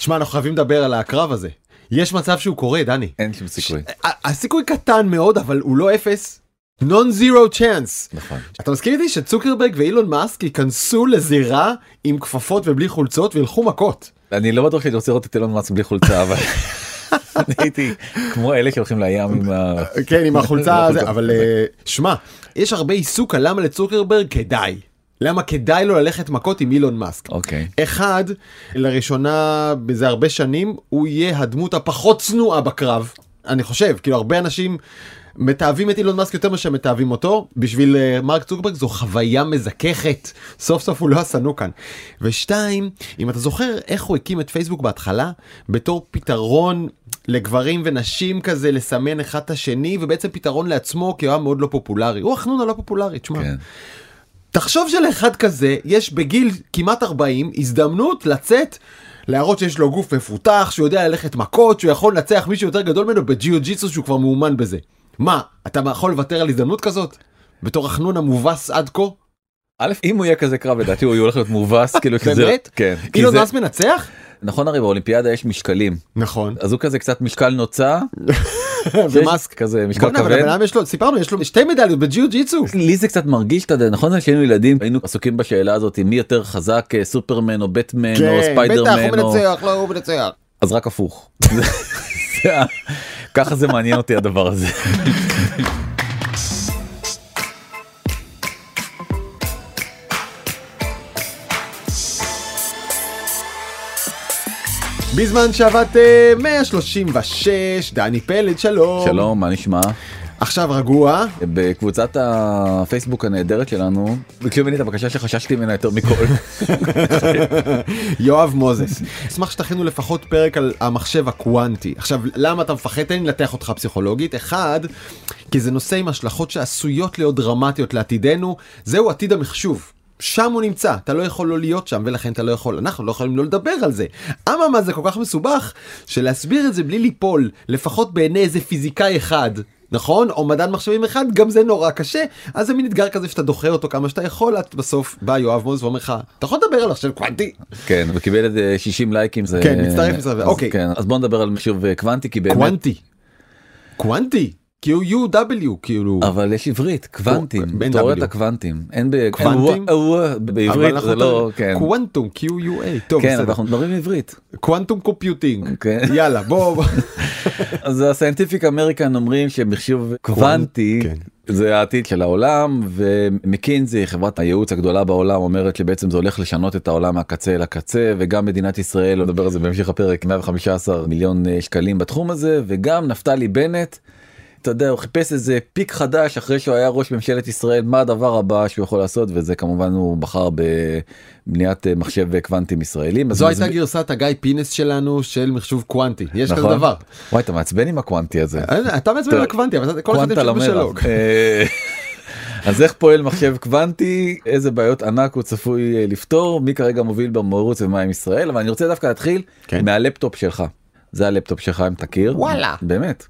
שמע, אנחנו חייבים לדבר על הקרב הזה. יש מצב שהוא קורה, דני. אין שום סיכוי. הסיכוי קטן מאוד, אבל הוא לא אפס. נון זירו צ'אנס. נכון. אתה מסכים איתי שצוקרברג ואילון מאסק ייכנסו לזירה עם כפפות ובלי חולצות וילכו מכות. אני לא בטוח שאני רוצה לראות את אילון מאסק בלי חולצה אבל אני הייתי כמו אלה שהולכים לים עם ה... כן, עם החולצה. אבל אה, שמע, יש הרבה עיסוק על למה לצוקרברג כדאי. למה כדאי לו ללכת מכות עם אילון מאסק. אוקיי. אחד, לראשונה בזה הרבה שנים, הוא יהיה הדמות הפחות צנועה בקרב. אני חושב, כאילו הרבה אנשים מתעבים את אילון מאסק יותר שהם מתעבים אותו. בשביל אה, מרק צוקרברג זו חוויה מזככת. סוף סוף הוא לא השנוא כאן. ושתיים, אם אתה זוכר איך הוא הקים את פייסבוק בהתחלה, בתור פתרון לגברים ונשים כזה לסמן אחד את השני, ובעצם פתרון לעצמו כי הוא היה מאוד לא פופולרי. הוא החנון הלא פופולרי, תשמע. כן. תחשוב שלאחד כזה יש בגיל כמעט 40 הזדמנות לצאת להראות שיש לו גוף מפותח שהוא יודע ללכת מכות שהוא יכול לנצח מישהו יותר גדול ממנו בג'יו ג'יצו שהוא כבר מאומן בזה. מה אתה יכול לוותר על הזדמנות כזאת? בתור החנון המובס עד כה? א' אם הוא יהיה כזה קרב לדעתי הוא הולך להיות מובס כאילו כי זה- באמת? כן. אילון מאסק מנצח? נכון הרי באולימפיאדה יש משקלים נכון. אז הוא כזה קצת משקל נוצה ומאסק כזה משקל כבד. יש לו סיפרנו יש לו שתי מדליות בג'יו ג'יצו. לי זה קצת מרגיש אתה יודע נכון שהיינו ילדים היינו עסוקים בשאלה הזאת מי יותר חזק אה, סופרמן או בטמן או כן, בטח ספיידרמן הוא מנצח לא הוא מנצח. אז רק הפוך. ככה זה מעניין אותי הדבר הזה. בזמן שעבדת אה, 136 דני פלד שלום. שלום מה נשמע עכשיו רגוע בקבוצת הפייסבוק הנהדרת שלנו ביקשו ממני את הבקשה שחששתי ממנה יותר מכל יואב מוזס. אשמח שתכינו לפחות פרק על המחשב הקוונטי. עכשיו, למה אתה מפחד? תן לי לנתח אותך פסיכולוגית. אחד, כי זה נושא עם השלכות שעשויות להיות דרמטיות לעתידנו. זהו עתיד המחשוב. שם הוא נמצא, אתה לא יכול לא להיות שם ולכן אתה לא יכול, אנחנו לא יכולים לא לדבר על זה. אממה זה כל כך מסובך שלהסביר את זה בלי ליפול, לפחות בעיני איזה פיזיקאי אחד, נכון? או מדען מחשבים אחד, גם זה נורא קשה, אז זה מין אתגר כזה שאתה דוחה אותו כמה שאתה יכול, את בסוף בא יואב מוזס ואומר לך, אתה יכול לדבר על מחשב קוונטי? כן וקיבל איזה 60 לייקים זה כן, מצטרף, מצטרף. אוקיי. כן אז בוא נדבר על מחשוב אה, קוונטי כי באמת קוונטי. קוונטי. Q-U-W כאילו. אבל יש עברית קוונטים תיאוריית W. הקוונטים אין וו- בעברית זה לא כן קוונטום Q-U-A. טוב, כן. אנחנו מדברים עברית קוונטום computing. כן. יאללה בוא. בוא. אז ה Scientific American אומרים שמחשוב קוונטי כן. זה העתיד של העולם ומקינזי חברת הייעוץ הגדולה בעולם אומרת שבעצם זה הולך לשנות את העולם מהקצה אל הקצה וגם מדינת ישראל נדבר על זה בהמשך הפרק 115 מיליון אה, שקלים בתחום הזה וגם נפתלי בנט. אתה יודע הוא חיפש איזה פיק חדש אחרי שהוא היה ראש ממשלת ישראל מה הדבר הבא שהוא יכול לעשות וזה כמובן הוא בחר בבניית אה, מחשב קוונטים ישראלים. זו הייתה גרסת הגיא פינס שלנו של מחשוב קוונטי. יש כזה נכון? דבר. וואי אתה מעצבן עם הקוונטי הזה. אה, אתה מעצבן. על הקוונטי אבל כל אחד. למרח. אה, אז איך פועל מחשב קוונטי איזה בעיות ענק הוא צפוי אה, לפתור מי כרגע מוביל במרוץ ומה עם ישראל אבל אני רוצה דווקא להתחיל כן. מהלפטופ שלך זה הלפטופ שלך אם תכיר וואלה. באמת.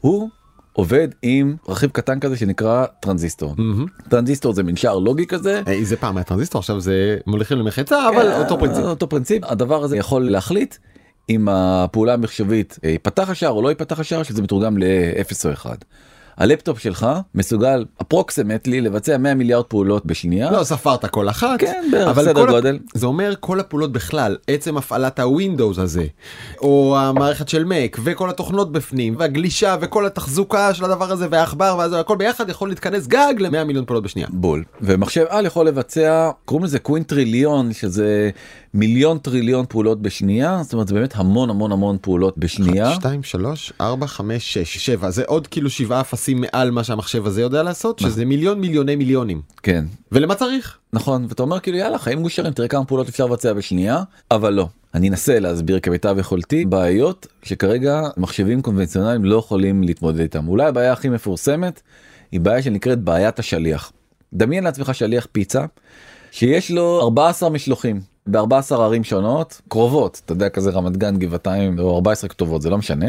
הוא עובד עם רכיב קטן כזה שנקרא טרנזיסטור מהמם. טרנזיסטור זה מין שער לוגי כזה. אה, זה פעם היה טרנזיסטור עכשיו זה מוליכים למחצה אבל אה, אותו פרינציפ. אותו פרינציפ הדבר הזה יכול להחליט אם הפעולה המחשבית אה, ייפתח השער או לא ייפתח השער שזה מתורגם ל-0 או 1. הלפטופ שלך מסוגל approximately לבצע 100 מיליארד פעולות בשנייה. לא ספרת כל אחת. כן, בערך, אבל סדר גודל. זה אומר כל הפעולות בכלל עצם הפעלת ה Windows הזה או המערכת של מק וכל התוכנות בפנים והגלישה וכל התחזוקה של הדבר הזה והעכבר וזה הכל ביחד יכול להתכנס גג ל-100 מיליון פעולות בשנייה. בול ומחשב על יכול לבצע קוראים לזה קווינטריליון שזה מיליון טריליון פעולות בשנייה זאת אומרת זה באמת המון המון המון פעולות בשנייה. 2 3 4 5 6 7 זה עוד כאילו שבעה אפסים מעל מה שהמחשב הזה יודע לעשות שזה מיליון מיליוני מיליונים. כן. ולמה צריך? נכון ואתה אומר כאילו יאללה חיים גושרים תראה כמה פעולות אפשר לבצע בשנייה אבל לא. אני אנסה להסביר כמיטב יכולתי בעיות שכרגע מחשבים קונבנציונליים לא יכולים להתמודד איתם. אולי הבעיה הכי מפורסמת היא בעיה שנקראת בעיית השליח. דמיין לעצמך שליח פיצה שיש לו 14 משלוחים ב-14 ערים שונות קרובות אתה יודע כזה רמת גן גבעתיים או 14 כתובות זה לא משנה.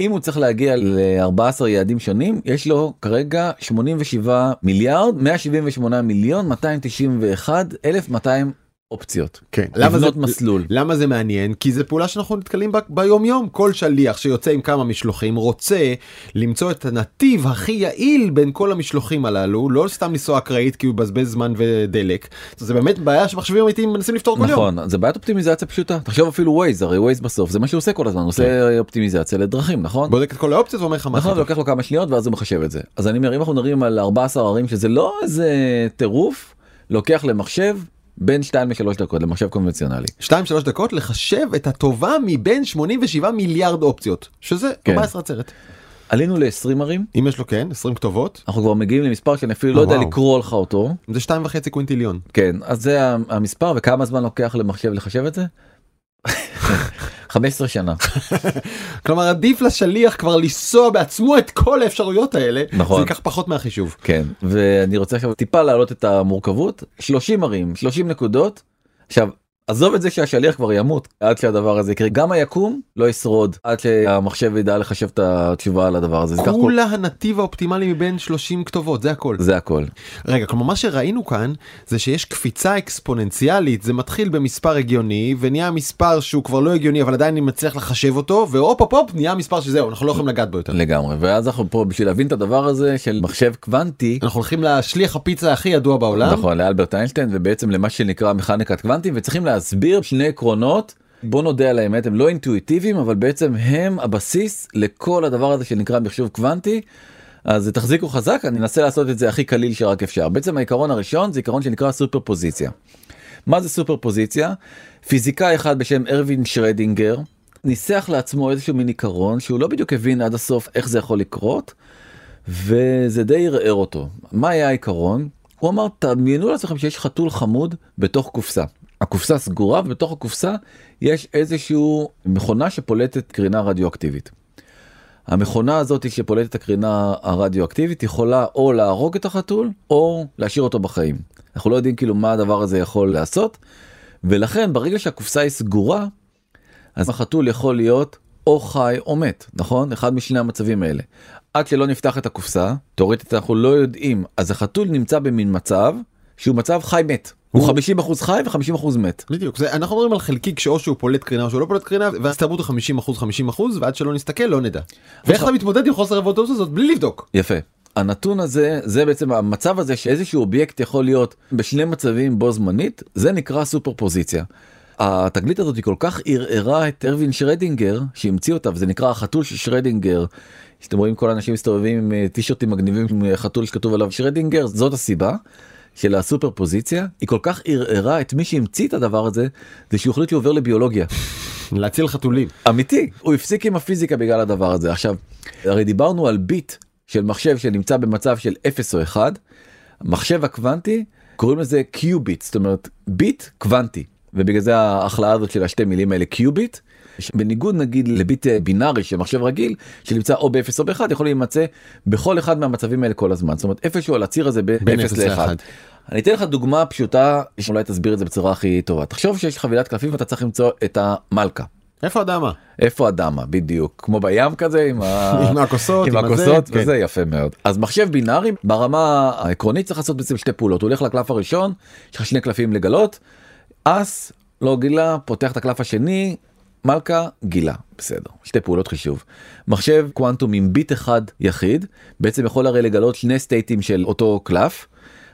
אם הוא צריך להגיע ל-14 יעדים שונים יש לו כרגע 87 מיליארד 178 מיליון 291 אלף 200 אופציות. כן. למה זה, מסלול. למה זה מעניין? כי זה פעולה שאנחנו נתקלים בה ביום יום. כל שליח שיוצא עם כמה משלוחים רוצה למצוא את הנתיב הכי יעיל בין כל המשלוחים הללו, לא סתם לנסוע אקראית כי הוא מבזבז זמן ודלק. זה באמת בעיה שמחשבים אמיתיים מנסים לפתור כל יום. נכון, זה בעיית אופטימיזציה פשוטה. תחשוב אפילו ווייז, הרי ווייז בסוף זה מה שהוא עושה כל הזמן, עושה אופטימיזציה לדרכים, נכון? בודק את כל האופציות ואומר לך מה נכון. לוקח לו כמה שניות ואז הוא מחשב את זה. אז אני אומר, אם אנחנו מדברים על 14 ערים שזה לא איזה טירוף, לוקח למחשב בין 2 ל-3 דקות למחשב קונבנציונלי. 2-3 דקות לחשב את הטובה מבין 87 מיליארד אופציות שזה כן. 14 עצרת. עלינו ל-20 ערים, אם יש לו כן 20 כתובות אנחנו כבר מגיעים למספר שאני אפילו לא יודע וואו. לקרוא לך אותו. זה 2.5 קווינטיליון. כן, אז זה המספר וכמה זמן לוקח למחשב לחשב את זה? 15 שנה. כלומר עדיף לשליח כבר לנסוע בעצמו את כל האפשרויות האלה נכון. זה ייקח פחות מהחישוב. כן, ואני רוצה עכשיו טיפה להעלות את המורכבות. 30 ערים, 30 נקודות. עכשיו, עזוב את זה שהשליח כבר ימות עד שהדבר הזה יקרה. גם היקום לא ישרוד עד שהמחשב ידע לחשב את התשובה על הדבר הזה. זה ייקח כל- כולה הנתיב האופטימלי מבין 30 כתובות זה הכל. זה הכל. רגע כלומר מה שראינו כאן זה שיש קפיצה אקספוננציאלית זה מתחיל במספר הגיוני ונהיה מספר שהוא כבר לא הגיוני אבל עדיין אני מצליח לחשב אותו והופ הופ הופ נהיה מספר שזהו אנחנו לא יכולים לגעת בו יותר. לגמרי ואז אנחנו פה בשביל להבין את הדבר הזה של מחשב קוונטי אנחנו הולכים לשליח הפיצה הכי ידוע בעולם. נכון לאלברט איינשטיין ובעצם למה שנקרא מכניקת קוונטים וצריכים להסביר שני עקרונות. בוא נודה על האמת הם לא אינטואיטיביים אבל בעצם הם הבסיס לכל הדבר הזה שנקרא מחשוב קוונטי. אז תחזיקו חזק אני אנסה לעשות את זה הכי קליל שרק אפשר בעצם העיקרון הראשון זה עיקרון שנקרא סופר פוזיציה. מה זה סופר פוזיציה? פיזיקאי אחד בשם ארווין שרדינגר ניסח לעצמו איזשהו מין עיקרון שהוא לא בדיוק הבין עד הסוף איך זה יכול לקרות וזה די ערער אותו. מה היה העיקרון? הוא אמר תדמיינו לעצמכם שיש חתול חמוד בתוך קופסה. הקופסה סגורה ובתוך הקופסה יש איזשהו מכונה שפולטת קרינה רדיואקטיבית. המכונה הזאת שפולטת הקרינה הרדיואקטיבית יכולה או להרוג את החתול או להשאיר אותו בחיים. אנחנו לא יודעים כאילו מה הדבר הזה יכול לעשות ולכן ברגע שהקופסה היא סגורה אז החתול יכול להיות או חי או מת נכון אחד משני המצבים האלה. עד שלא נפתח את הקופסה תאורטית אנחנו לא יודעים אז החתול נמצא במין מצב שהוא מצב חי מת. הוא 50% חי ו-50% מת. בדיוק זה אנחנו מדברים על חלקיק שאו שהוא פולט קרינה או שהוא לא פולט קרינה תרבות הוא 50 אחוז 50 אחוז ועד שלא נסתכל לא נדע. ואיך אתה מתמודד עם חוסר הוודאות הזאת בלי לבדוק. יפה. הנתון הזה זה בעצם המצב הזה שאיזשהו אובייקט יכול להיות בשני מצבים בו זמנית זה נקרא סופר פוזיציה. התגלית הזאת היא כל כך ערערה את ארווין שרדינגר שהמציא אותה וזה נקרא החתול של שרדינגר. שאתם רואים כל האנשים מסתובבים עם אה, טישרטים מגניבים עם אה, חתול שכתוב עליו שרדינגר זאת הסיבה. של הסופר פוזיציה היא כל כך ערערה את מי שהמציא את הדבר הזה זה שהוא החליט שהוא עובר לביולוגיה. להציל חתולים. אמיתי הוא הפסיק עם הפיזיקה בגלל הדבר הזה עכשיו הרי דיברנו על ביט של מחשב שנמצא במצב של 0 או 1 מחשב הקוונטי קוראים לזה קיוביט זאת אומרת ביט קוונטי ובגלל זה ההכלאה הזאת של השתי מילים האלה קיוביט. בניגוד נגיד לביט בינארי של מחשב רגיל שנמצא או ב-0 או ב-1 יכול להימצא בכל אחד מהמצבים האלה כל הזמן זאת אומרת איפשהו על הציר הזה בין בין 0 אפס ל-1. לאחד. אני אתן לך דוגמה פשוטה שאולי תסביר את זה בצורה הכי טובה תחשוב שיש חבילת קלפים ואתה צריך למצוא את המלכה. איפה אדמה? איפה הדמה בדיוק כמו בים כזה עם, ה... עם הכוסות, עם עם הכוסות כן. וזה יפה מאוד אז מחשב בינארי ברמה העקרונית צריך לעשות בעצם שתי פעולות הוא הולך לקלף הראשון יש לך שני קלפים לגלות אס לא גילה פותח את הקלף השני מלכה גילה בסדר שתי פעולות חישוב. מחשב קוונטום עם ביט אחד יחיד בעצם יכול הרי לגלות שני סטייטים של אותו קלף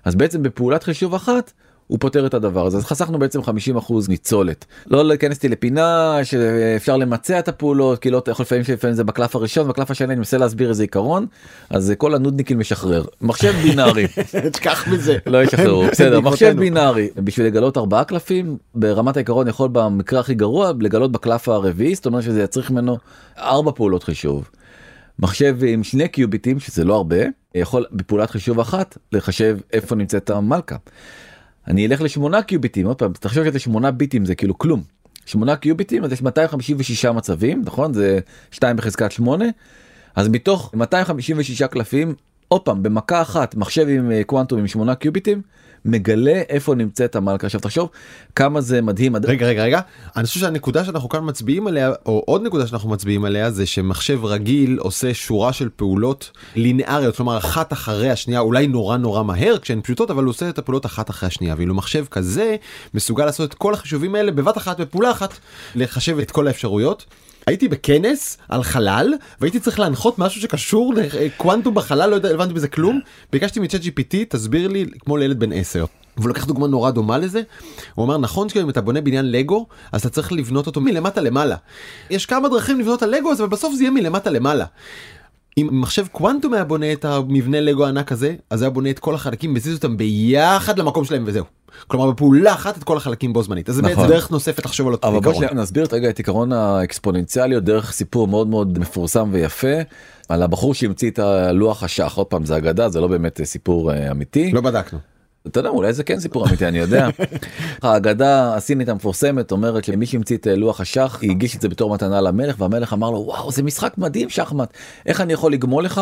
אז בעצם בפעולת חישוב אחת הוא פותר את הדבר הזה אז חסכנו בעצם 50% ניצולת לא להיכנס איתי לפינה שאפשר למצע את הפעולות כי לא אתה יכול לפעמים שלפעמים זה בקלף הראשון בקלף השני אני מנסה להסביר איזה עיקרון אז כל הנודניקים משחרר מחשב בינארי תשכח מזה. לא ישחררו בסדר מחשב. בינארי בשביל לגלות ארבעה קלפים ברמת העיקרון יכול במקרה הכי גרוע לגלות בקלף הרביעי זאת אומרת שזה יצריך ממנו ארבע פעולות חישוב. מחשב עם שני קיוביטים שזה לא הרבה יכול בפעולת חישוב אחת לחשב איפה נמצאת המלכה. אני אלך לשמונה קיוביטים עוד פעם תחשוב שזה שמונה ביטים זה כאילו כלום. שמונה קיוביטים אז יש 256 מצבים נכון זה 2 בחזקת 8 אז מתוך 256 קלפים עוד פעם במכה אחת מחשב עם אה, קוונטום עם 8 קיוביטים מגלה איפה נמצאת המלכה עכשיו תחשוב כמה זה מדהים. רגע רגע רגע. אני חושב שהנקודה שאנחנו כאן מצביעים עליה או עוד נקודה שאנחנו מצביעים עליה זה שמחשב רגיל עושה שורה של פעולות לינאריות. כלומר אחת אחרי השנייה אולי נורא נורא מהר כשהן פשוטות אבל הוא עושה את הפעולות אחת אחרי השנייה. ואילו מחשב כזה מסוגל לעשות את כל החישובים האלה בבת אחת בפעולה אחת לחשב את כל האפשרויות. הייתי בכנס על חלל והייתי צריך להנחות משהו שקשור לקוונטום בחלל לא יודע הבנתי בזה כלום ביקשתי מצ'אט gpt תסביר לי כמו לילד בן 10. והוא לקח דוגמה נורא דומה לזה הוא אמר נכון שאם אתה בונה בניין לגו אז אתה צריך לבנות אותו מלמטה למעלה. יש כמה דרכים לבנות הלגו הזה אבל בסוף זה יהיה מלמטה למעלה. אם מחשב קוונטום היה בונה את המבנה לגו הענק הזה אז היה בונה את כל החלקים מזיז אותם ביחד למקום שלהם וזהו. כלומר בפעולה אחת את כל החלקים בו זמנית אז זה בעצם נכון. דרך נוספת לחשוב על אותו אבל בוא עיקרון. נסביר רגע את עקרון האקספוננציאליות דרך סיפור מאוד מאוד מפורסם ויפה על הבחור שהמציא את הלוח השח עוד פעם זה אגדה זה לא באמת סיפור אה, אמיתי. לא בדקנו. אתה יודע אולי זה כן סיפור אמיתי אני יודע. האגדה הסינית המפורסמת אומרת שמי שהמציא את לוח השח הגיש את זה בתור מתנה למלך והמלך אמר לו וואו זה משחק מדהים שחמט איך אני יכול לגמול לך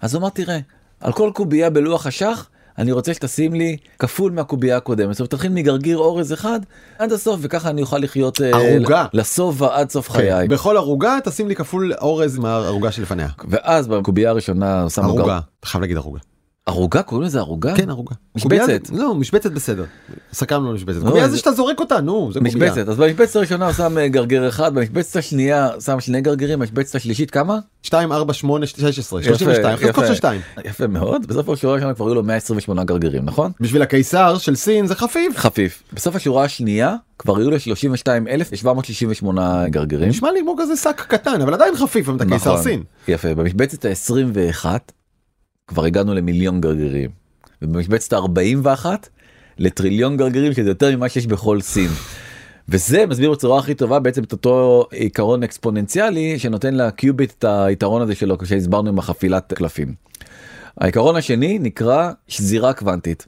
אז הוא אמר תראה על כל קובייה בלוח השח. אני רוצה שתשים לי כפול מהקובייה הקודמת, זאת אומרת תתחיל מגרגיר אורז אחד עד הסוף וככה אני אוכל לחיות אה, ערוגה. לסובה עד סוף כן, חיי. בכל ערוגה תשים לי כפול אורז מהערוגה שלפניה. ואז בקובייה הראשונה שמו ערוגה. אתה חייב להגיד ערוגה. ערוגה קוראים לזה ערוגה? כן ערוגה. משבצת. לא משבצת בסדר. סכמנו על משבצת. לא, קובייה זה- שאתה זורק אותה נו זה קובייה. משבצת אז במשבצת הראשונה הוא שם אה, גרגר אחד במשבצת השנייה שם שני גרגירים במשבצת השלישית כמה? 2 4 8 16 יפה, 32 יפה. חזקות של 2. יפה מאוד בסוף השורה הראשונה כבר היו לו 128 גרגירים נכון? בשביל הקיסר של סין זה חפיף. חפיף בסוף השורה השנייה כבר היו לו 32,768 גרגירים. נשמע לי כמו כזה שק קטן אבל עדיין חפיף אם אתה קיסר נכון. סין. יפה במשבצת ה-21 כבר הגענו למיליון גרגירים. ובמשבצת ה-41 לטריליון גרגירים שזה יותר ממה שיש בכל סין. וזה מסביר בצורה הכי טובה בעצם את אותו עיקרון אקספוננציאלי שנותן לקיוביט את היתרון הזה שלו כשהסברנו עם החפילת קלפים. העיקרון השני נקרא שזירה קוונטית.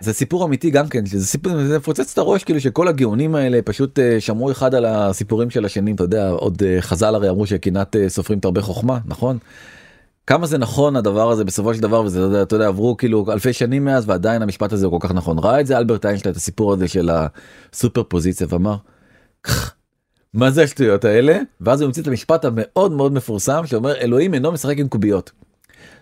זה סיפור אמיתי גם כן שזה סיפור זה מפוצץ את הראש כאילו שכל הגאונים האלה פשוט אה, שמעו אחד על הסיפורים של השני אתה יודע עוד אה, חז"ל הרי אמרו שקנאת אה, סופרים תרבה חוכמה נכון. כמה זה נכון הדבר הזה בסופו של דבר וזה אתה יודע, עברו כאילו אלפי שנים מאז ועדיין המשפט הזה הוא כל כך נכון ראה את זה אלברט איינשטיין את הסיפור הזה של הסופר פוזיציה ואמר. "כח, מה זה השטויות האלה ואז הוא המציא את המשפט המאוד מאוד מפורסם שאומר אלוהים אינו משחק עם קוביות.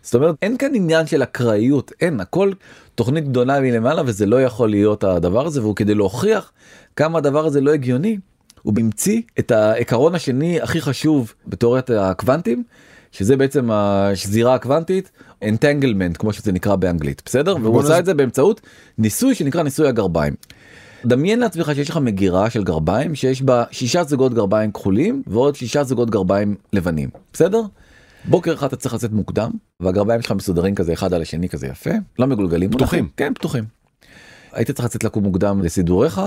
זאת אומרת אין כאן עניין של אקראיות אין הכל תוכנית גדולה מלמעלה וזה לא יכול להיות הדבר הזה והוא כדי להוכיח כמה הדבר הזה לא הגיוני הוא המציא את העיקרון השני הכי חשוב בתיאוריית הקוונטים שזה בעצם השזירה הקוונטית entanglement כמו שזה נקרא באנגלית בסדר והוא עשה נס- את זה באמצעות ניסוי שנקרא ניסוי הגרביים. דמיין לעצמך שיש לך מגירה של גרביים שיש בה שישה זוגות גרביים כחולים ועוד שישה זוגות גרביים לבנים בסדר? בוקר אחד אתה צריך לצאת מוקדם והגרביים שלך מסודרים כזה אחד על השני כזה יפה לא מגולגלים פתוחים. מונחים. כן פתוחים. היית צריך לצאת לקום מוקדם לסידוריך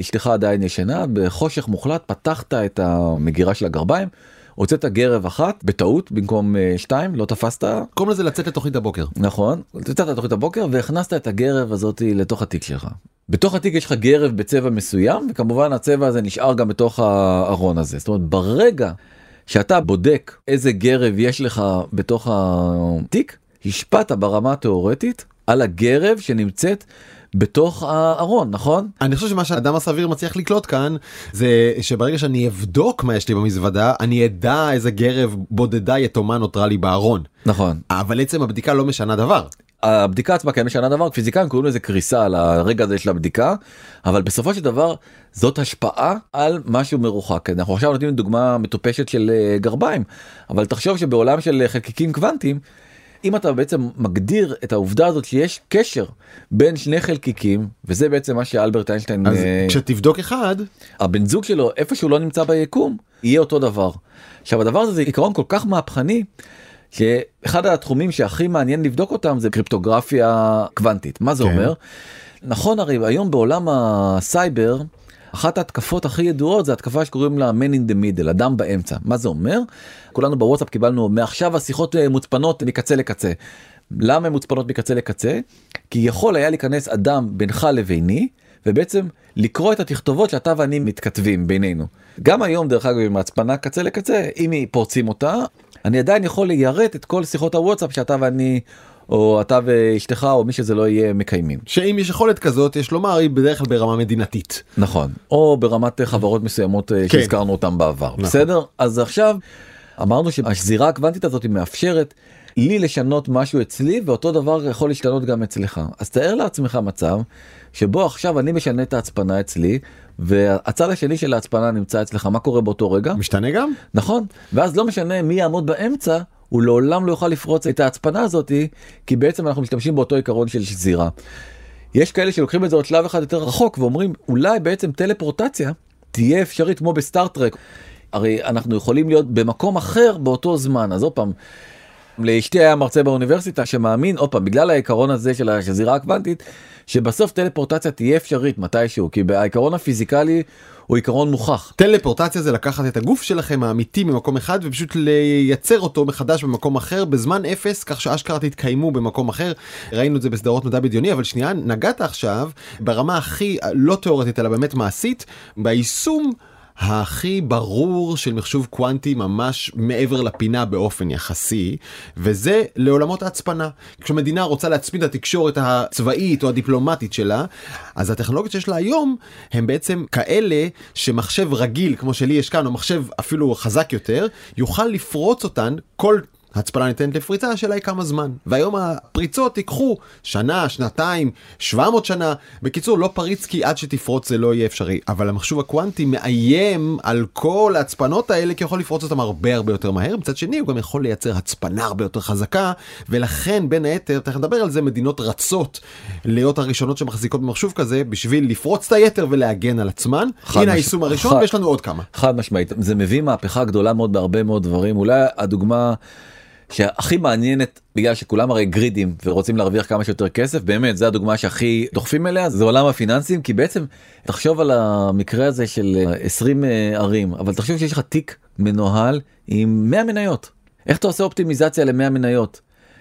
אשתך עדיין ישנה בחושך מוחלט פתחת את המגירה של הגרביים הוצאת גרב אחת בטעות במקום אה, שתיים לא תפסת קוראים לזה לצאת לתוכנית הבוקר. נכון, יצאת לתוכנית הבוקר והכנסת את הגרב הזאתי לתוך התיק שלך. בתוך התיק יש לך גרב בצבע מסוים וכמובן הצבע הזה נשאר גם בתוך הארון הזה. זאת אומרת ברגע שאתה בודק איזה גרב יש לך בתוך התיק, השפעת ברמה התיאורטית על הגרב שנמצאת בתוך הארון, נכון? אני חושב שמה שהאדם הסביר מצליח לקלוט כאן זה שברגע שאני אבדוק מה יש לי במזוודה אני אדע איזה גרב בודדה יתומה נותרה לי בארון. נכון. אבל עצם הבדיקה לא משנה דבר. הבדיקה עצמה כן משנה דבר פיזיקאים קוראים לזה קריסה על הרגע הזה של הבדיקה אבל בסופו של דבר זאת השפעה על משהו מרוחק אנחנו עכשיו נותנים דוגמה מטופשת של אה, גרביים אבל תחשוב שבעולם של חלקיקים קוונטיים אם אתה בעצם מגדיר את העובדה הזאת שיש קשר בין שני חלקיקים וזה בעצם מה שאלברט איינשטיין אז אה, כשתבדוק אחד הבן זוג שלו איפה שהוא לא נמצא ביקום יהיה אותו דבר. עכשיו הדבר הזה זה עיקרון כל כך מהפכני שאחד התחומים שהכי מעניין לבדוק אותם זה קריפטוגרפיה קוונטית מה זה כן. אומר. נכון הרי היום בעולם הסייבר אחת ההתקפות הכי ידועות זה התקפה שקוראים לה man in the middle אדם באמצע מה זה אומר כולנו בוואטסאפ קיבלנו מעכשיו השיחות אה, מוצפנות מקצה לקצה. למה הן מוצפנות מקצה לקצה? כי יכול היה להיכנס אדם בינך לביני ובעצם לקרוא את התכתובות שאתה ואני מתכתבים בינינו. גם היום דרך אגב עם ההצפנה קצה לקצה אם פורצים אותה אני עדיין יכול ליירט את כל שיחות הוואטסאפ שאתה ואני או אתה ואשתך או מי שזה לא יהיה מקיימים. שאם יש יכולת כזאת יש לומר היא בדרך כלל ברמה מדינתית. נכון או ברמת חברות מסוימות אה, כן. שהזכרנו אותם בעבר נכון. בסדר אז עכשיו אמרנו שהזירה הקוונטית הזאת היא מאפשרת לי לשנות משהו אצלי ואותו דבר יכול להשתנות גם אצלך אז תאר לעצמך מצב שבו עכשיו אני משנה את ההצפנה אצלי והצד השני של ההצפנה נמצא אצלך מה קורה באותו רגע משתנה גם? נכון ואז לא משנה מי יעמוד באמצע הוא לעולם לא יוכל לפרוץ את ההצפנה הזאתי כי בעצם אנחנו משתמשים באותו עיקרון של שזירה. יש כאלה שלוקחים את זה עוד שלב אחד יותר רחוק ואומרים אולי בעצם טלפורטציה תהיה אפשרית כמו בסטארט-טרק. הרי אנחנו יכולים להיות במקום אחר באותו זמן אז עוד פעם. לאשתי היה מרצה באוניברסיטה שמאמין עוד פעם בגלל העיקרון הזה של הזירה הקוונטית שבסוף טלפורטציה תהיה אפשרית מתישהו כי העיקרון הפיזיקלי הוא עיקרון מוכח. טלפורטציה זה לקחת את הגוף שלכם האמיתי ממקום אחד ופשוט לייצר אותו מחדש במקום אחר בזמן אפס כך שאשכרה תתקיימו במקום אחר ראינו את זה בסדרות מדע בדיוני אבל שנייה נגעת עכשיו ברמה הכי לא תיאורטית אלא באמת מעשית ביישום. הכי ברור של מחשוב קוונטי ממש מעבר לפינה באופן יחסי וזה לעולמות ההצפנה. כשמדינה רוצה להצמיד את התקשורת הצבאית או הדיפלומטית שלה אז הטכנולוגיות שיש לה היום הם בעצם כאלה שמחשב רגיל כמו שלי יש כאן או מחשב אפילו חזק יותר יוכל לפרוץ אותן כל הצפנה ניתנת לפריצה, השאלה היא כמה זמן. והיום הפריצות ייקחו שנה, שנתיים, 700 שנה. בקיצור, לא פריץ כי עד שתפרוץ זה לא יהיה אפשרי. אבל המחשוב הקוונטי מאיים על כל ההצפנות האלה כי יכול לפרוץ אותם הרבה הרבה יותר מהר. מצד שני, הוא גם יכול לייצר הצפנה הרבה יותר חזקה, ולכן בין היתר, תכף נדבר על זה, מדינות רצות להיות הראשונות שמחזיקות במחשוב כזה בשביל לפרוץ את היתר ולהגן על עצמן. הנה מש- היישום הראשון חד- ויש לנו עוד כמה. חד משמעית זה מביא מהפכה גדולה מאוד בהרבה מאוד דברים אולי הדוגמה שהכי מעניינת בגלל שכולם הרי גרידים ורוצים להרוויח כמה שיותר כסף באמת זה הדוגמה שהכי דוחפים אליה זה עולם הפיננסים כי בעצם תחשוב על המקרה הזה של אה, 20 אה, ערים אבל תחשוב שיש לך תיק מנוהל עם 100 מניות איך אתה עושה אופטימיזציה ל-100 מניות.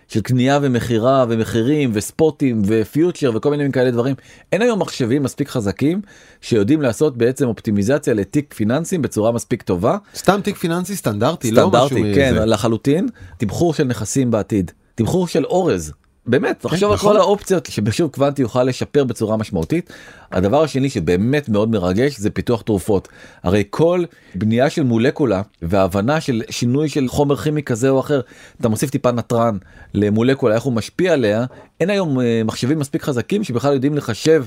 של קנייה ומכירה ומחירים וספוטים ופיוטר וכל מיני כאלה דברים אין היום מחשבים מספיק חזקים שיודעים לעשות בעצם אופטימיזציה לתיק פיננסים בצורה מספיק טובה סתם תיק פיננסי סטנדרטי, לא משהו... סטנדרטי כן זה. לחלוטין תמחור של נכסים בעתיד תמחור של אורז. באמת תחשוב על נכון. כל האופציות שבשוק קוונטי יוכל לשפר בצורה משמעותית. הדבר השני שבאמת מאוד מרגש זה פיתוח תרופות הרי כל בנייה של מולקולה והבנה של שינוי של חומר כימי כזה או אחר אתה מוסיף טיפה נתרן למולקולה איך הוא משפיע עליה אין היום אה, מחשבים מספיק חזקים שבכלל יודעים לחשב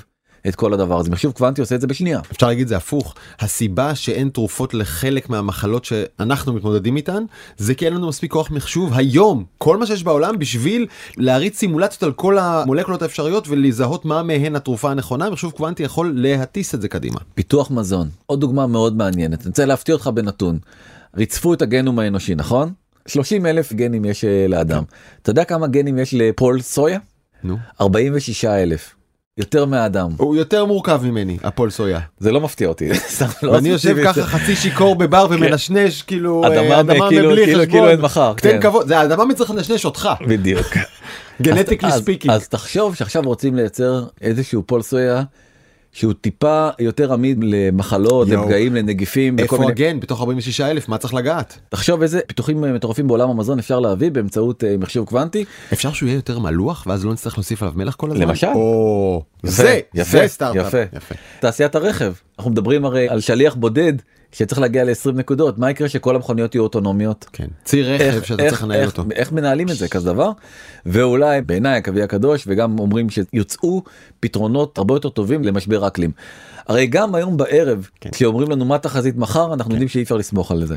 את כל הדבר הזה. מחשוב קוונטי עושה את זה בשנייה. אפשר להגיד זה הפוך. הסיבה שאין תרופות לחלק מהמחלות שאנחנו מתמודדים איתן זה כי אין לנו מספיק כוח מחשוב היום. כל מה שיש בעולם בשביל להריץ סימולציות על כל המולקולות האפשריות ולזהות מה מהן התרופה הנכונה מחשוב קוונטי יכול להטיס את זה קדימה. פיתוח מזון. עוד דוגמה מאוד מעניינת. אני רוצה להפתיע אותך בנתון. ריצפו את הגנום האנושי נכון? 30 אלף גנים יש אה, לאדם. אתה יודע כמה גנים יש לפול סויה? נו. 46 אלף יותר מהאדם הוא יותר מורכב ממני הפול סויה. זה לא מפתיע אותי לא עשיתי יושב. ככה חצי שיכור בבר ומנשנש כאילו אדמה אה, כאילו- מבלי כאילו- חשבון. כאילו אין מחר, תן כן. כבוד זה האדמה מצריך לנשנש אותך בדיוק. גנטיקלי ספיקינג. אז תחשוב שעכשיו רוצים לייצר איזשהו פול סויה שהוא טיפה יותר עמיד למחלות. לפגעים לנגיפים. איפה מיני- הגן בתוך 46 אלף מה צריך לגעת תחשוב איזה פיתוחים אה, מטורפים בעולם המזון אפשר להביא באמצעות אה, מחשב קוונטי. אפשר שהוא יהיה יותר מלוח ואז לא נצטרך להוסיף עליו מלח כל הזמן למשל. או יפה, זה יפה, זה סטארט-אפ. תעשיית הרכב אנחנו מדברים הרי על שליח בודד שצריך להגיע ל-20 נקודות מה יקרה שכל המכוניות יהיו אוטונומיות. כן ציר רכב שאתה צריך לנהל איך, אותו איך מנהלים את זה כזה דבר ואולי בעיניי הקווי הקדוש וגם אומרים שיוצאו פתרונות הרבה יותר טובים למשבר האקלים. הרי גם היום בערב כן. כשאומרים לנו מה תחזית מחר אנחנו יודעים שאי אפשר לסמוך על זה.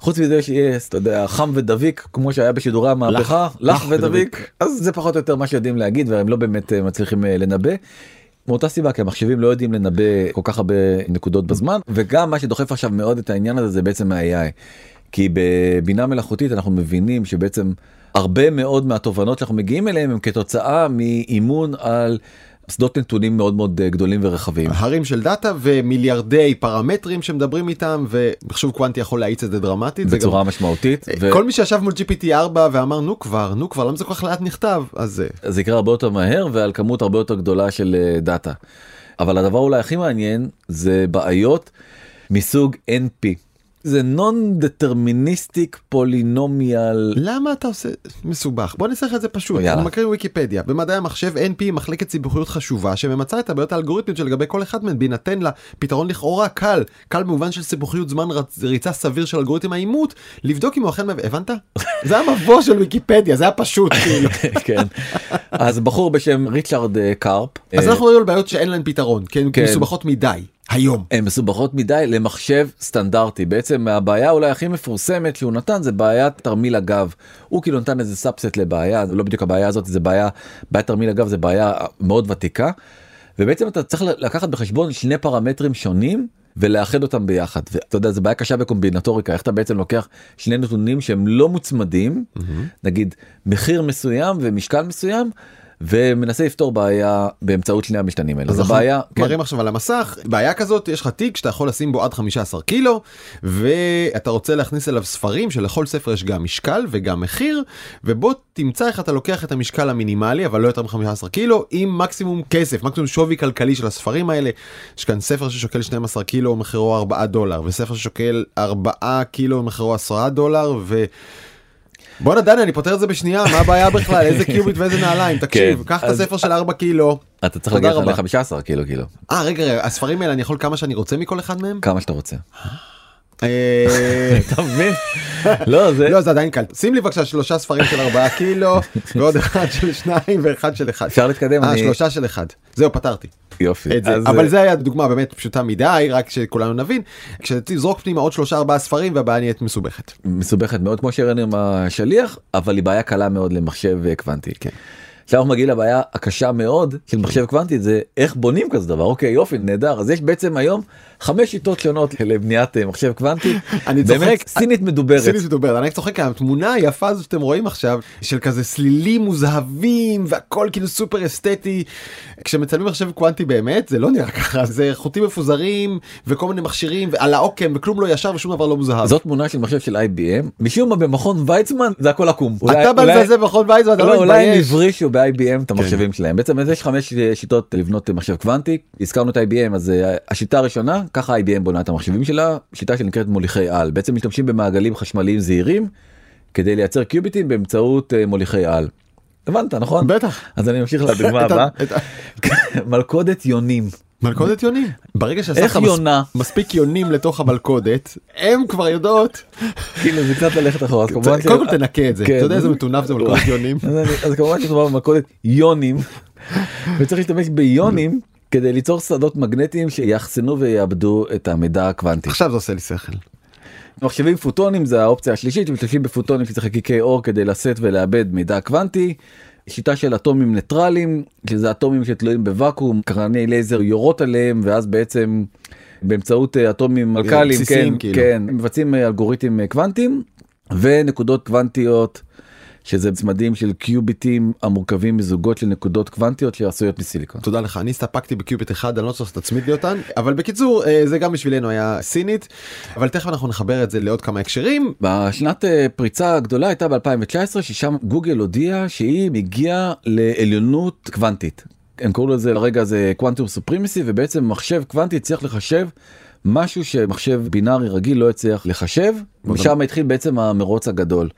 חוץ מזה שיהיה אתה יודע חם ודביק כמו שהיה בשידורי המהפכה לח לח ודביק אז זה פחות או יותר מה שיודעים להגיד והם לא באמת אה, מצליחים אה, לנבא. מאותה סיבה כי המחשבים לא יודעים לנבא כל כך הרבה נקודות בזמן וגם מה שדוחף עכשיו מאוד את העניין הזה זה בעצם ה-AI. כי בבינה מלאכותית אנחנו מבינים שבעצם הרבה מאוד מהתובנות שאנחנו מגיעים אליהם הם כתוצאה מאימון על שדות נתונים מאוד מאוד אה, גדולים ורחבים. הרים של דאטה ומיליארדי פרמטרים שמדברים איתם ומחשוב קוונטי יכול להאיץ את זה דרמטית. בצורה גם- משמעותית. ו- כל מי שישב מול GPT 4 ואמר נו כבר נו כבר למה זה כל כך לאט נכתב אז אה, זה יקרה הרבה יותר מהר ועל כמות הרבה יותר גדולה של אה, דאטה. אבל הדבר אולי הכי מעניין זה בעיות מסוג NP. זה נון דטרמיניסטיק פולינומיאל למה אתה עושה מסובך. בוא נעשה לך את זה פשוט. יאללה. אני מקריא ויקיפדיה. במדעי המחשב NP מחלקת סיבוכיות חשובה שממצה את הבעיות האלגוריתמיות שלגבי כל אחד מהן בהינתן לה פתרון לכאורה קל. קל במובן של סיבוכיות זמן רצ- ריצה סביר של אלגוריתם האימות לבדוק אם הוא אכן מהווה- הבנת? זה המבוא של ויקיפדיה זה היה פשוט כאילו. כן. אז בחור בשם ריצ'רד אה, קרפ אז אה, אנחנו מדברים על בעיות שאין להן פתרון כן? כן. מסובכות מדי היום. הן מסובכות מדי למחשב סטנדרטי בעצם הבעיה אולי הכי מפורסמת שהוא נתן זה בעיית תרמיל הגב הוא כאילו נתן איזה subset לבעיה זה לא בדיוק הבעיה הזאת זה בעיה בעיית תרמיל הגב זה בעיה מאוד ותיקה. ובעצם אתה צריך לקחת בחשבון שני פרמטרים שונים ולאחד אותם ביחד ואתה יודע זה בעיה קשה בקומבינטוריקה איך אתה בעצם לוקח שני נתונים שהם לא מוצמדים נגיד מחיר מסוים ומשקל מסוים. ומנסה לפתור בעיה באמצעות שני המשתנים האלה. אז זו אנחנו בעיה, כן. מראים עכשיו על המסך בעיה כזאת יש לך תיק שאתה יכול לשים בו עד 15 קילו ואתה רוצה להכניס אליו ספרים שלכל ספר יש גם משקל וגם מחיר ובוא תמצא איך אתה לוקח את המשקל המינימלי אבל לא יותר מ-15 קילו עם מקסימום כסף מקסימום שווי כלכלי של הספרים האלה. יש כאן ספר ששוקל 12 קילו מחירו 4 דולר וספר ששוקל 4 קילו מחירו 10 דולר ו... בואנה דני אני פותר את זה בשנייה מה הבעיה בכלל איזה קיוביט ואיזה נעליים תקשיב כן, קח את הספר של 4 קילו. אתה צריך להגיע רבה. ל-15 קילו כאילו אה רגע הספרים האלה אני יכול כמה שאני רוצה מכל אחד מהם? כמה שאתה רוצה. אה, אתה מבין? לא זה לא זה עדיין קל שים לי בבקשה שלושה ספרים של 4 קילו ועוד אחד של שניים ואחד של אחד. אפשר להתקדם אה שלושה של אחד זהו פתרתי יופי את זה אז, אבל אה, זה היה דוגמה באמת פשוטה מדי רק שכולנו נבין כשתזרוק פנימה עוד שלושה ארבעה ספרים והבעיה נהיית מסובכת. מסובכת מאוד כמו שהראינו עם השליח אבל היא בעיה קלה מאוד למחשב אה, קוונטי. כן. עכשיו אנחנו מגיעים לבעיה הקשה מאוד של מחשב קוונטי זה איך בונים כזה דבר אוקיי יופי נהדר אז יש בעצם היום חמש שיטות שונות לבניית אה, מחשב קוונטי אני צוחק- באמת סינית מדוברת. סינית מדוברת אני צוחק כי התמונה היפה הזו שאתם רואים עכשיו של כזה סלילים מוזהבים והכל כאילו סופר אסתטי כשמצלמים מחשב קוונטי באמת זה לא נראה ככה זה חוטים מפוזרים וכל מיני מכשירים ועל העוקם וכלום לא ישר ושום דבר לא מוזהב. זאת תמונה של מחשב של IBM משום מה במכון ויצמן זה הכל עקום. אתה בא לזלזל במכון וייזמן אתה לא, לא מתבייש. ב-IBM את המחשבים שלהם בעצם אז יש חמש שיטות לבנות מחשב קוונטי הזכרנו את IBM אז אה, השיטה הראשונה ככה IBM בונה את המחשבים שלה שיטה שנקראת מוליכי על בעצם משתמשים במעגלים חשמליים זעירים כדי לייצר קיוביטים באמצעות אה, מוליכי על. הבנת נכון? בטח. אז אני ממשיך לדוגמה הבאה מלכודת יונים מלכודת יונים. ברגע שעשית יונה מספיק יונים לתוך המלכודת הם כבר יודעות כאילו זה קצת ללכת אחורה קודם כל תנקה את זה כן. אתה יודע איזה מטונף זה מלכודת יונים. אז כמובן שמדובר במלכודת יונים וצריך להשתמש ביונים כדי ליצור שדות מגנטיים שיאחסנו ויעבדו את המידע הקוונטי. עכשיו זה עושה לי שכל. מחשבים פוטונים זה האופציה השלישית שמשתמשים בפוטונים שצריך חלקיקי אור כדי לשאת ולעבד מידע קוונטי. שיטה של אטומים ניטרליים שזה אטומים שתלויים בוואקום קרני לייזר יורות עליהם ואז בעצם באמצעות אה, אטומים אלקליים כן, בסיסיים, כאילו. כן מבצעים אה, אלגוריתם אה, קוונטיים ונקודות קוונטיות שזה צמדים של קיוביטים המורכבים מזוגות של נקודות קוונטיות שעשויות מסיליקון. תודה לך אני הסתפקתי בקיוביט אחד אני לא צריך שתצמיד לי אותן אבל בקיצור אה, זה גם בשבילנו היה סינית אבל תכף אנחנו נחבר את זה לעוד כמה הקשרים בשנת אה, פריצה הגדולה הייתה ב-2019 ששם גוגל הודיעה שהיא מגיעה לעליונות קוונטית. הם קראו לזה לרגע זה קוונטום סופרימסי ובעצם מחשב קוונטי צריך לחשב משהו שמחשב בינארי רגיל לא הצליח לחשב ושם התחיל בעצם המרוץ הגדול.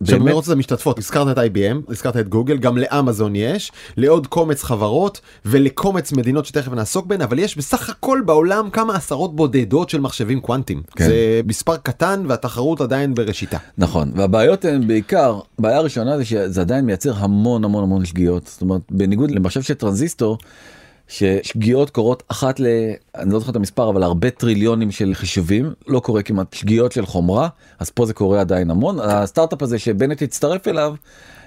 באמת, שבמרוץ המשתתפות הזכרת את IBM הזכרת את גוגל גם לאמזון יש לעוד קומץ חברות ולקומץ מדינות שתכף נעסוק בהן אבל יש בסך הכל בעולם כמה עשרות בודדות של מחשבים קוונטיים כן. זה מספר קטן והתחרות עדיין בראשיתה. נכון והבעיות הן בעיקר בעיה ראשונה זה שזה עדיין מייצר המון המון המון שגיאות זאת אומרת בניגוד למחשב של טרנזיסטור. ששגיאות קורות אחת ל... אני לא זוכר את המספר אבל הרבה טריליונים של חישובים לא קורה כמעט שגיאות של חומרה אז פה זה קורה עדיין המון הסטארט-אפ הזה שבנט הצטרף אליו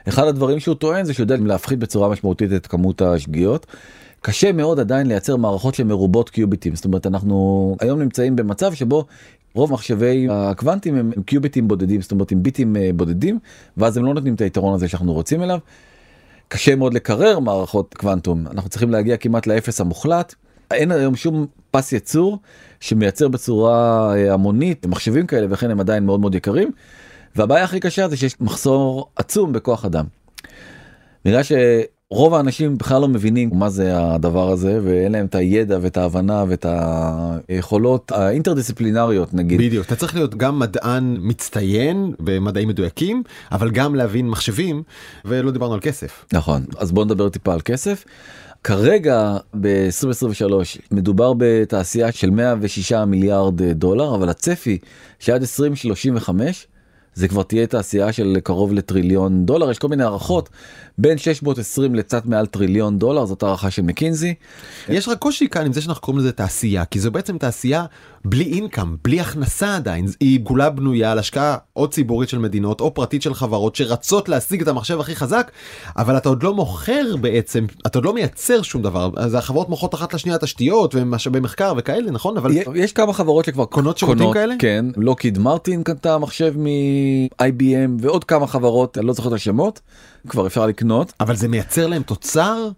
אחד הדברים שהוא טוען זה שהוא יודע להפחית בצורה משמעותית את כמות השגיאות. קשה מאוד עדיין לייצר מערכות שמרובות קיוביטים זאת אומרת אנחנו היום נמצאים במצב שבו רוב מחשבי הקוונטים הם הם קיוביטים בודדים זאת אומרת עם ביטים אה, בודדים ואז הם לא נותנים את היתרון הזה שאנחנו רוצים אליו. קשה מאוד לקרר מערכות קוונטום אנחנו צריכים להגיע כמעט לאפס המוחלט אין היום שום פס ייצור שמייצר בצורה אה, המונית מחשבים כאלה וכן הם עדיין מאוד מאוד יקרים. והבעיה הכי קשה זה שיש מחסור עצום בכוח אדם. בגלל רוב האנשים בכלל לא מבינים מה זה הדבר הזה ואין להם את הידע ואת ההבנה ואת היכולות האינטרדיסציפלינריות נגיד. בדיוק, אתה צריך להיות גם מדען מצטיין במדעים מדויקים, אבל גם להבין מחשבים, ולא דיברנו על כסף. נכון, אז בוא נדבר טיפה על כסף. כרגע ב-2023 מדובר בתעשייה של 106 מיליארד דולר, אבל הצפי שעד 2035 זה כבר תהיה תעשייה של קרוב לטריליון דולר. יש כל מיני הערכות. בין 620 לקצת מעל טריליון דולר זאת הערכה של מקינזי. יש רק קושי כאן עם זה שאנחנו קוראים לזה תעשייה כי זו בעצם תעשייה בלי אינקאם בלי הכנסה עדיין. היא כולה בנויה על השקעה או ציבורית של מדינות או פרטית של חברות שרצות להשיג את המחשב הכי חזק אבל אתה עוד לא מוכר בעצם אתה עוד לא מייצר שום דבר. אז החברות מוכרות אחת לשנייה תשתיות ומשאבי מחקר וכאלה נכון? אבל יש כמה חברות שכבר קונות שירותים כאלה? כן. לוקיד מרטין קנתה מחשב מ-IBM ועוד כמה חברות אני לא זוכר את השמות כבר אפשר לקנות אבל זה מייצר להם תוצר.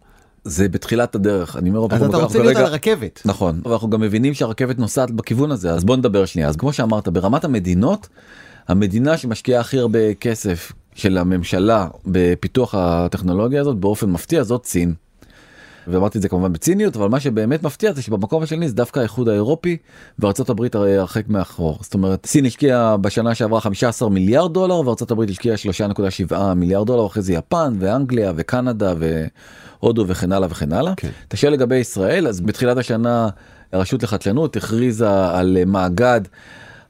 זה בתחילת הדרך אני אומר אז אתה רוצה להיות על הרכבת נכון ואנחנו גם מבינים שהרכבת נוסעת בכיוון הזה אז בוא נדבר שנייה אז כמו שאמרת ברמת המדינות המדינה שמשקיעה הכי הרבה כסף של הממשלה בפיתוח הטכנולוגיה הזאת באופן מפתיע זאת סין. ואמרתי את זה כמובן בציניות אבל מה שבאמת מפתיע זה שבמקום השני זה דווקא האיחוד האירופי וארצות הברית הרי הרחק מאחור זאת אומרת סין השקיעה בשנה שעברה 15 מיליארד דולר וארצות הברית השקיעה 3.7 מיליארד דולר אחרי זה יפן ואנגליה וקנדה והודו וכן הלאה וכן הלאה. כן. אתה שואל לגבי ישראל אז בתחילת השנה הרשות לחדשנות הכריזה על מאגד.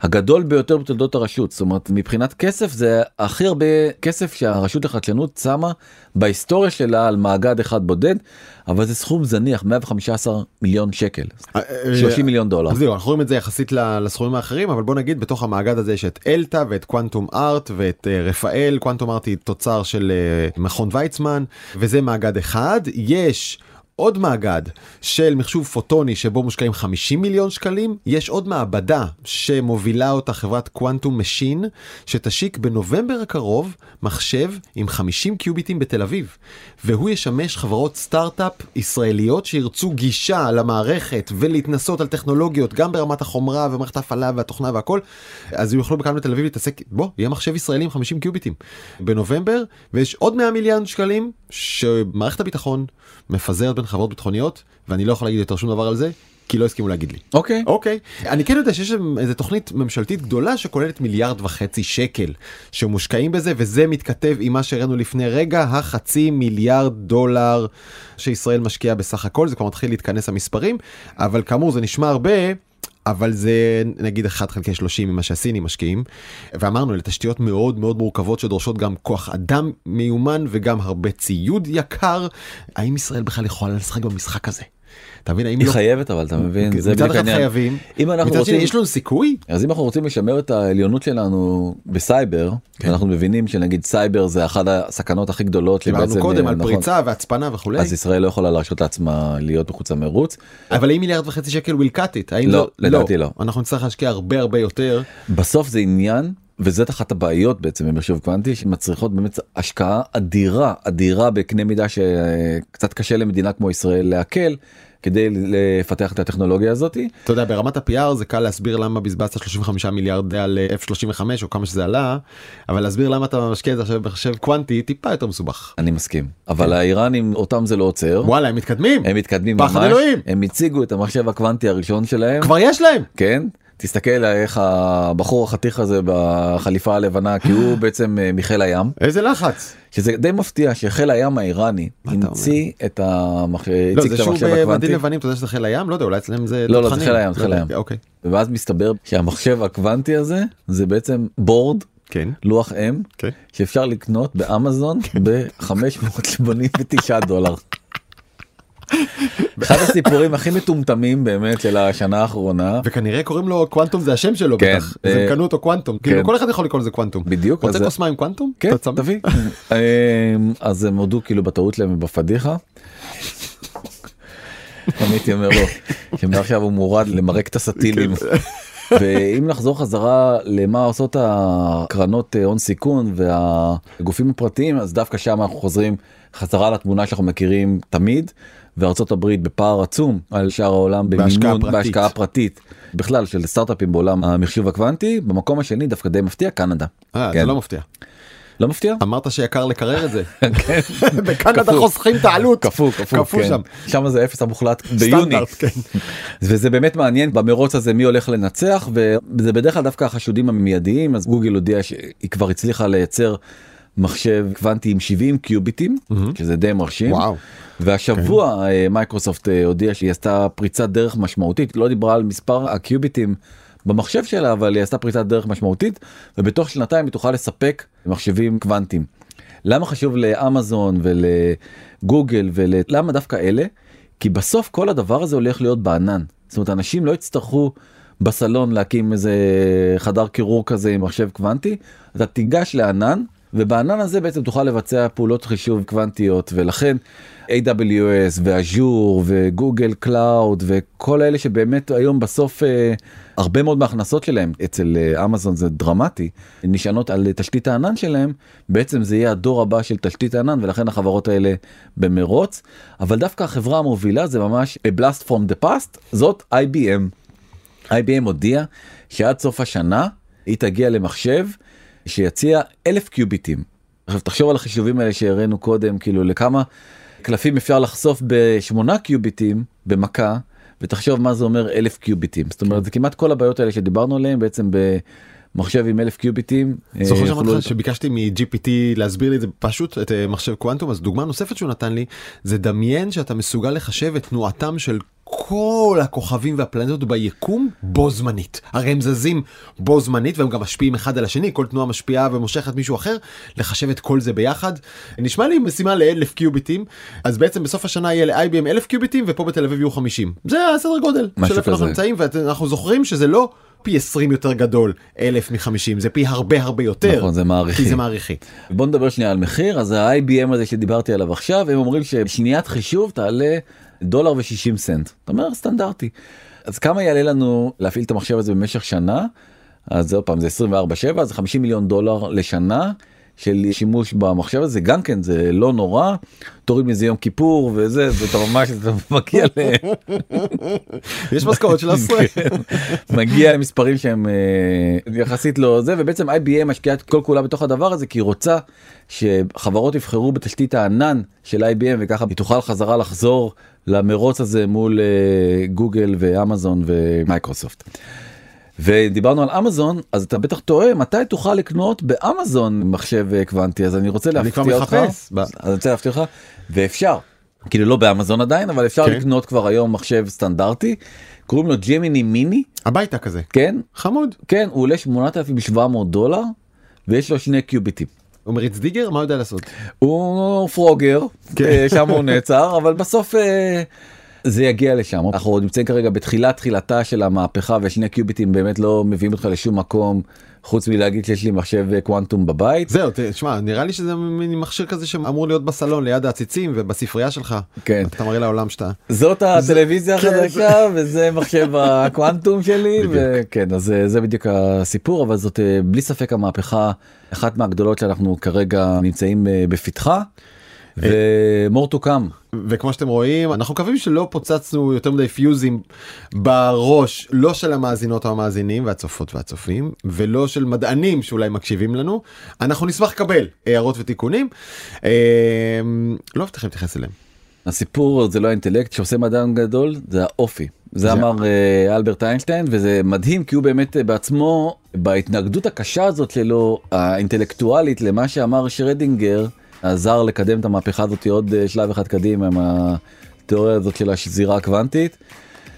הגדול ביותר בתולדות הרשות זאת אומרת מבחינת כסף זה הכי הרבה כסף שהרשות לחדשנות שמה בהיסטוריה שלה על מאגד אחד בודד אבל זה סכום זניח 115 מיליון שקל 30 אה, אה, מיליון דולר. זהו אנחנו רואים את זה יחסית לסכומים האחרים אבל בוא נגיד בתוך המאגד הזה יש את אלטה ואת קוונטום ארט ואת אה, רפאל קוונטום ארט היא תוצר של מכון ויצמן וזה מאגד אחד יש. עוד מאגד של מחשוב פוטוני שבו מושקעים 50 מיליון שקלים יש עוד מעבדה שמובילה אותה חברת קוונטום משינס שתשיק בנובמבר הקרוב מחשב עם 50 קיוביטים בתל אביב והוא ישמש חברות סטארט-אפ ישראליות שירצו גישה למערכת ולהתנסות על טכנולוגיות גם ברמת החומרה ומערכת ההפעלה והתוכנה והכל אז הם יוכלו בכמה בתל אביב להתעסק. בוא יהיה מחשב ישראלי עם 50 קיוביטים. בנובמבר ויש עוד 100 מיליון שקלים שמערכת הביטחון מפזרת בין חברות ביטחוניות ואני לא יכול להגיד יותר שום דבר על זה כי לא הסכימו להגיד לי. אוקיי. Okay. אוקיי. Okay. אני כן יודע שיש איזה תוכנית ממשלתית גדולה שכוללת מיליארד וחצי שקל שמושקעים בזה וזה מתכתב עם מה שהראינו לפני רגע החצי מיליארד דולר שישראל משקיעה בסך הכל זה כבר מתחיל להתכנס המספרים אבל כאמור זה נשמע הרבה. אבל זה נגיד 1 חלקי 30 ממה שהסינים משקיעים ואמרנו אלה תשתיות מאוד מאוד מורכבות שדורשות גם כוח אדם מיומן וגם הרבה ציוד יקר האם ישראל בכלל יכולה לשחק במשחק הזה. אתה מבין היא לא... חייבת אבל אתה מבין זה מצד אחד חייבים אם אנחנו רוצים יש לנו סיכוי? אז אם אנחנו רוצים לשמר את העליונות שלנו בסייבר כן. אנחנו מבינים שנגיד סייבר זה אחת הסכנות הכי גדולות דיברנו קודם על נכון, פריצה והצפנה וכולי. אז ישראל לא יכולה להרשות לעצמה להיות מחוץ למרוץ. אבל האם מיליארד וחצי שקל will cut it? האם לא לדעתי לא. אנחנו נצטרך להשקיע הרבה הרבה יותר. בסוף זה עניין וזאת אחת הבעיות בעצם במחשב קוונטי שמצריכות באמת השקעה אדירה אדירה בקנה מידה שקצת קשה למדינה כמו ישראל לעכל כדי לפתח את הטכנולוגיה הזאתי. אתה יודע ברמת ה-PR זה קל להסביר למה בזבזת 35 מיליארד על F35 או כמה שזה עלה אבל להסביר למה אתה משקיע את זה עכשיו במחשב קוונטי טיפה יותר מסובך. אני מסכים אבל כן. האיראנים אותם זה לא עוצר. וואלה הם מתקדמים. הם מתקדמים ממש. אלוהים. הם הציגו את המחשב הקוונטי הראשון שלהם. כבר יש להם. כן. תסתכל איך הבחור החתיך הזה בחליפה הלבנה כי הוא בעצם אה, מחיל הים. איזה לחץ. שזה די מפתיע שחיל הים האיראני המציא את המחשב לא זה במדים לבנים אתה יודע שזה חיל הים לא יודע אולי אצלם זה לא לא זה חיל הים זה חיל לא הים אוקיי ואז מסתבר שהמחשב הקוונטי הזה זה בעצם בורד כן לוח אם כן. שאפשר לקנות באמזון ב-589 דולר. אחד הסיפורים הכי מטומטמים באמת של השנה האחרונה. וכנראה קוראים לו קוונטום זה השם שלו כן, בטח. אז הם אה, קנו אותו קוונטום. כאילו כל אחד יכול לקרוא לזה קוונטום. בדיוק רוצה כוס מים קוונטום? כן תביא. אמ, אז הם הודו כאילו בטעות להם בפדיחה. הייתי אומר לו שמעכשיו הוא מורד למרק את הסטילים. כן. ואם נחזור חזרה למה עושות הקרנות אה, הון סיכון והגופים הפרטיים אז דווקא שם אנחנו חוזרים חזרה לתמונה שאנחנו מכירים תמיד וארצות הברית בפער עצום על שאר העולם במימון בהשקעה פרטית בכלל של סטארט-אפים בעולם המחשוב הקוונטי במקום השני דווקא די מפתיע קנדה. אה, כן. זה לא מפתיע. לא מפתיע? אמרת שיקר לקרר את זה. כן. בקנדה. חוסכים את העלות. קפוא קפוא קפוא כן. שם. שם זה אפס המוחלט ביוני כן. וזה באמת מעניין במרוץ הזה מי הולך לנצח וזה בדרך כלל דווקא החשודים המיידיים אז גוגל הודיע שהיא כבר הצליחה לייצר מחשב קוונטי עם 70 קיוביטים שזה די מרשים. וואו. והשבוע אה, מייקרוסופט אה, הודיעה שהיא עשתה פריצת דרך משמעותית לא דיברה על מספר הקיוביטים במחשב שלה אבל היא עשתה פריצת דרך משמעותית ובתוך שנתיים היא תוכל לספק מחשבים קוונטיים. למה חשוב לאמזון ולגוגל ולמה דווקא אלה? כי בסוף כל הדבר הזה הולך להיות בענן. זאת אומרת אנשים לא יצטרכו בסלון להקים איזה חדר קירור כזה עם מחשב קוונטי, אתה תיגש לענן ובענן הזה בעצם תוכל לבצע פעולות חישוב קוונטיות ולכן AWS ואז'ור וגוגל קלאוד וכל אלה שבאמת היום בסוף אה, הרבה מאוד מההכנסות שלהם אצל אה, אמזון זה דרמטי נשענות על תשתית הענן שלהם בעצם זה יהיה הדור הבא של תשתית הענן ולכן החברות האלה במרוץ אבל דווקא החברה המובילה זה ממש a blast from the past זאת IBM. IBM הודיעה שעד סוף השנה היא תגיע למחשב שיציע אלף קיוביטים. עכשיו תחשוב על החישובים האלה שהראינו קודם כאילו לכמה קלפים אפשר לחשוף בשמונה קיוביטים במכה ותחשוב מה זה אומר אלף קיוביטים זאת אומרת זה כמעט כל הבעיות האלה שדיברנו עליהם בעצם במחשב עם אלף קיוביטים. אה, זוכר שאמרתי לך שביקשתי מ-GPT להסביר לי את זה פשוט את אה, מחשב קוונטום אז דוגמה נוספת שהוא נתן לי זה דמיין שאתה מסוגל לחשב את תנועתם של כל הכוכבים והפלנטות ביקום בו זמנית הרי הם זזים בו זמנית והם גם משפיעים אחד על השני כל תנועה משפיעה ומושכת מישהו אחר לחשב את כל זה ביחד נשמע לי משימה לאלף קיוביטים אז בעצם בסוף השנה יהיה ל-IBM אלף קיוביטים ופה בתל אביב יהיו 50 זה הסדר גודל של איפה אנחנו. נמצאים ואנחנו זוכרים שזה לא. פי 20 יותר גדול אלף מ-50 זה פי הרבה הרבה יותר נכון, זה מעריכי. כי זה מעריכי. בוא נדבר שנייה על מחיר אז ה-IBM הזה שדיברתי עליו עכשיו הם אומרים ששניית חישוב תעלה דולר ו-60 סנט. זאת אומרת סטנדרטי. אז כמה יעלה לנו להפעיל את המחשב הזה במשך שנה? אז זה עוד פעם זה 24/7 אז 50 מיליון דולר לשנה של שימוש במחשב הזה גם כן זה לא נורא תוריד מזה יום כיפור וזה ואתה ממש אתה מגיע ל... יש משכורת של עשרה. מגיע למספרים שהם אה, יחסית לא זה ובעצם IBM משקיעה את כל כולה בתוך הדבר הזה כי היא רוצה שחברות יבחרו בתשתית הענן של IBM וככה היא תוכל חזרה לחזור למרוץ הזה מול אה, גוגל ואמזון ומייקרוסופט. ודיברנו על אמזון אז אתה בטח תוהה מתי תוכל לקנות באמזון מחשב אה, קוונטי אז אני רוצה להפתיע אותך אז אני רוצה להפתיע אותך ואפשר כאילו לא באמזון עדיין אבל אפשר כן. לקנות כבר היום מחשב סטנדרטי קוראים לו ג'מיני מיני הביתה כזה. כן חמוד. כן הוא עולה 8,700 דולר ויש לו שני קיוביטים. הוא מריץ דיגר מה הוא יודע לעשות. הוא פרוגר כן. אה, שם הוא נעצר אבל בסוף אה, זה יגיע לשם אנחנו עוד נמצאים כרגע בתחילת תחילתה של המהפכה ושני קיוביטים באמת לא מביאים אותך לשום מקום חוץ מלהגיד שיש לי מחשב אה, קוונטום בבית. זהו תשמע נראה לי שזה מין מכשיר כזה שאמור להיות בסלון ליד העציצים ובספרייה שלך. כן. אתה מראה לעולם שאתה. זאת הטלוויזיה כן, החדשה וזה מחשב הקוונטום שלי וכן אז אה, זה בדיוק הסיפור אבל זאת אה, בלי ספק המהפכה אחת מהגדולות שאנחנו כרגע נמצאים בפתחה. ומור to come. וכמו שאתם רואים אנחנו מקווים שלא פוצצנו יותר מדי פיוזים בראש לא של המאזינות או המאזינים והצופות והצופים ולא של מדענים שאולי מקשיבים לנו. אנחנו נשמח לקבל הערות ותיקונים. אה, לא מבטיחים להתייחס אליהם. הסיפור זה לא האינטלקט שעושה מדען גדול זה האופי. זה זה- אמר אה, אלברט איינשטיין וזה מדהים כי הוא באמת אה, בעצמו בהתנגדות הקשה הזאת שלו האינטלקטואלית למה שאמר שרדינגר עזר לקדם את המהפכה הזאת עוד אה, שלב אחד קדימה עם התיאוריה הזאת של השזירה הקוונטית.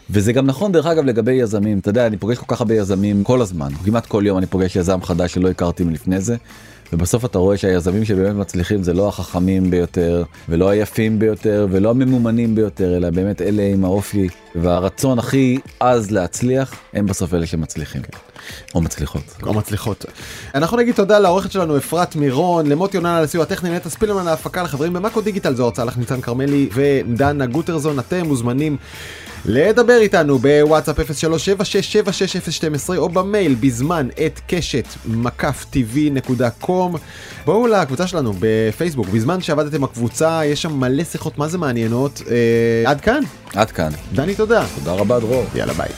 וזה גם נכון דרך אגב לגבי יזמים אתה יודע אני פוגש כל כך הרבה יזמים כל הזמן כמעט כל יום אני פוגש יזם חדש שלא הכרתי מלפני זה. ובסוף אתה רואה שהיזמים שבאמת מצליחים זה לא החכמים ביותר ולא היפים ביותר ולא הממומנים ביותר אלא באמת אלה עם האופי והרצון הכי עז להצליח הם בסוף אלה שמצליחים או מצליחות. או מצליחות. אנחנו נגיד תודה לעורכת שלנו אפרת מירון, למוטי יונן על הסיוע הטכני, נטע ספילמן על ההפקה, לחברים במאקו דיגיטל זו הרצאה לך ניצן כרמלי ודנה גוטרזון, אתם מוזמנים לדבר איתנו בוואטסאפ 0376766012 או במייל בזמן את קשת מקף קום. בואו לקבוצה שלנו בפייסבוק, בזמן שעבדתם הקבוצה יש שם מלא שיחות מה זה מעניינות. אה, עד כאן, עד כאן דני תודה, תודה רבה דרור. יאללה ביי.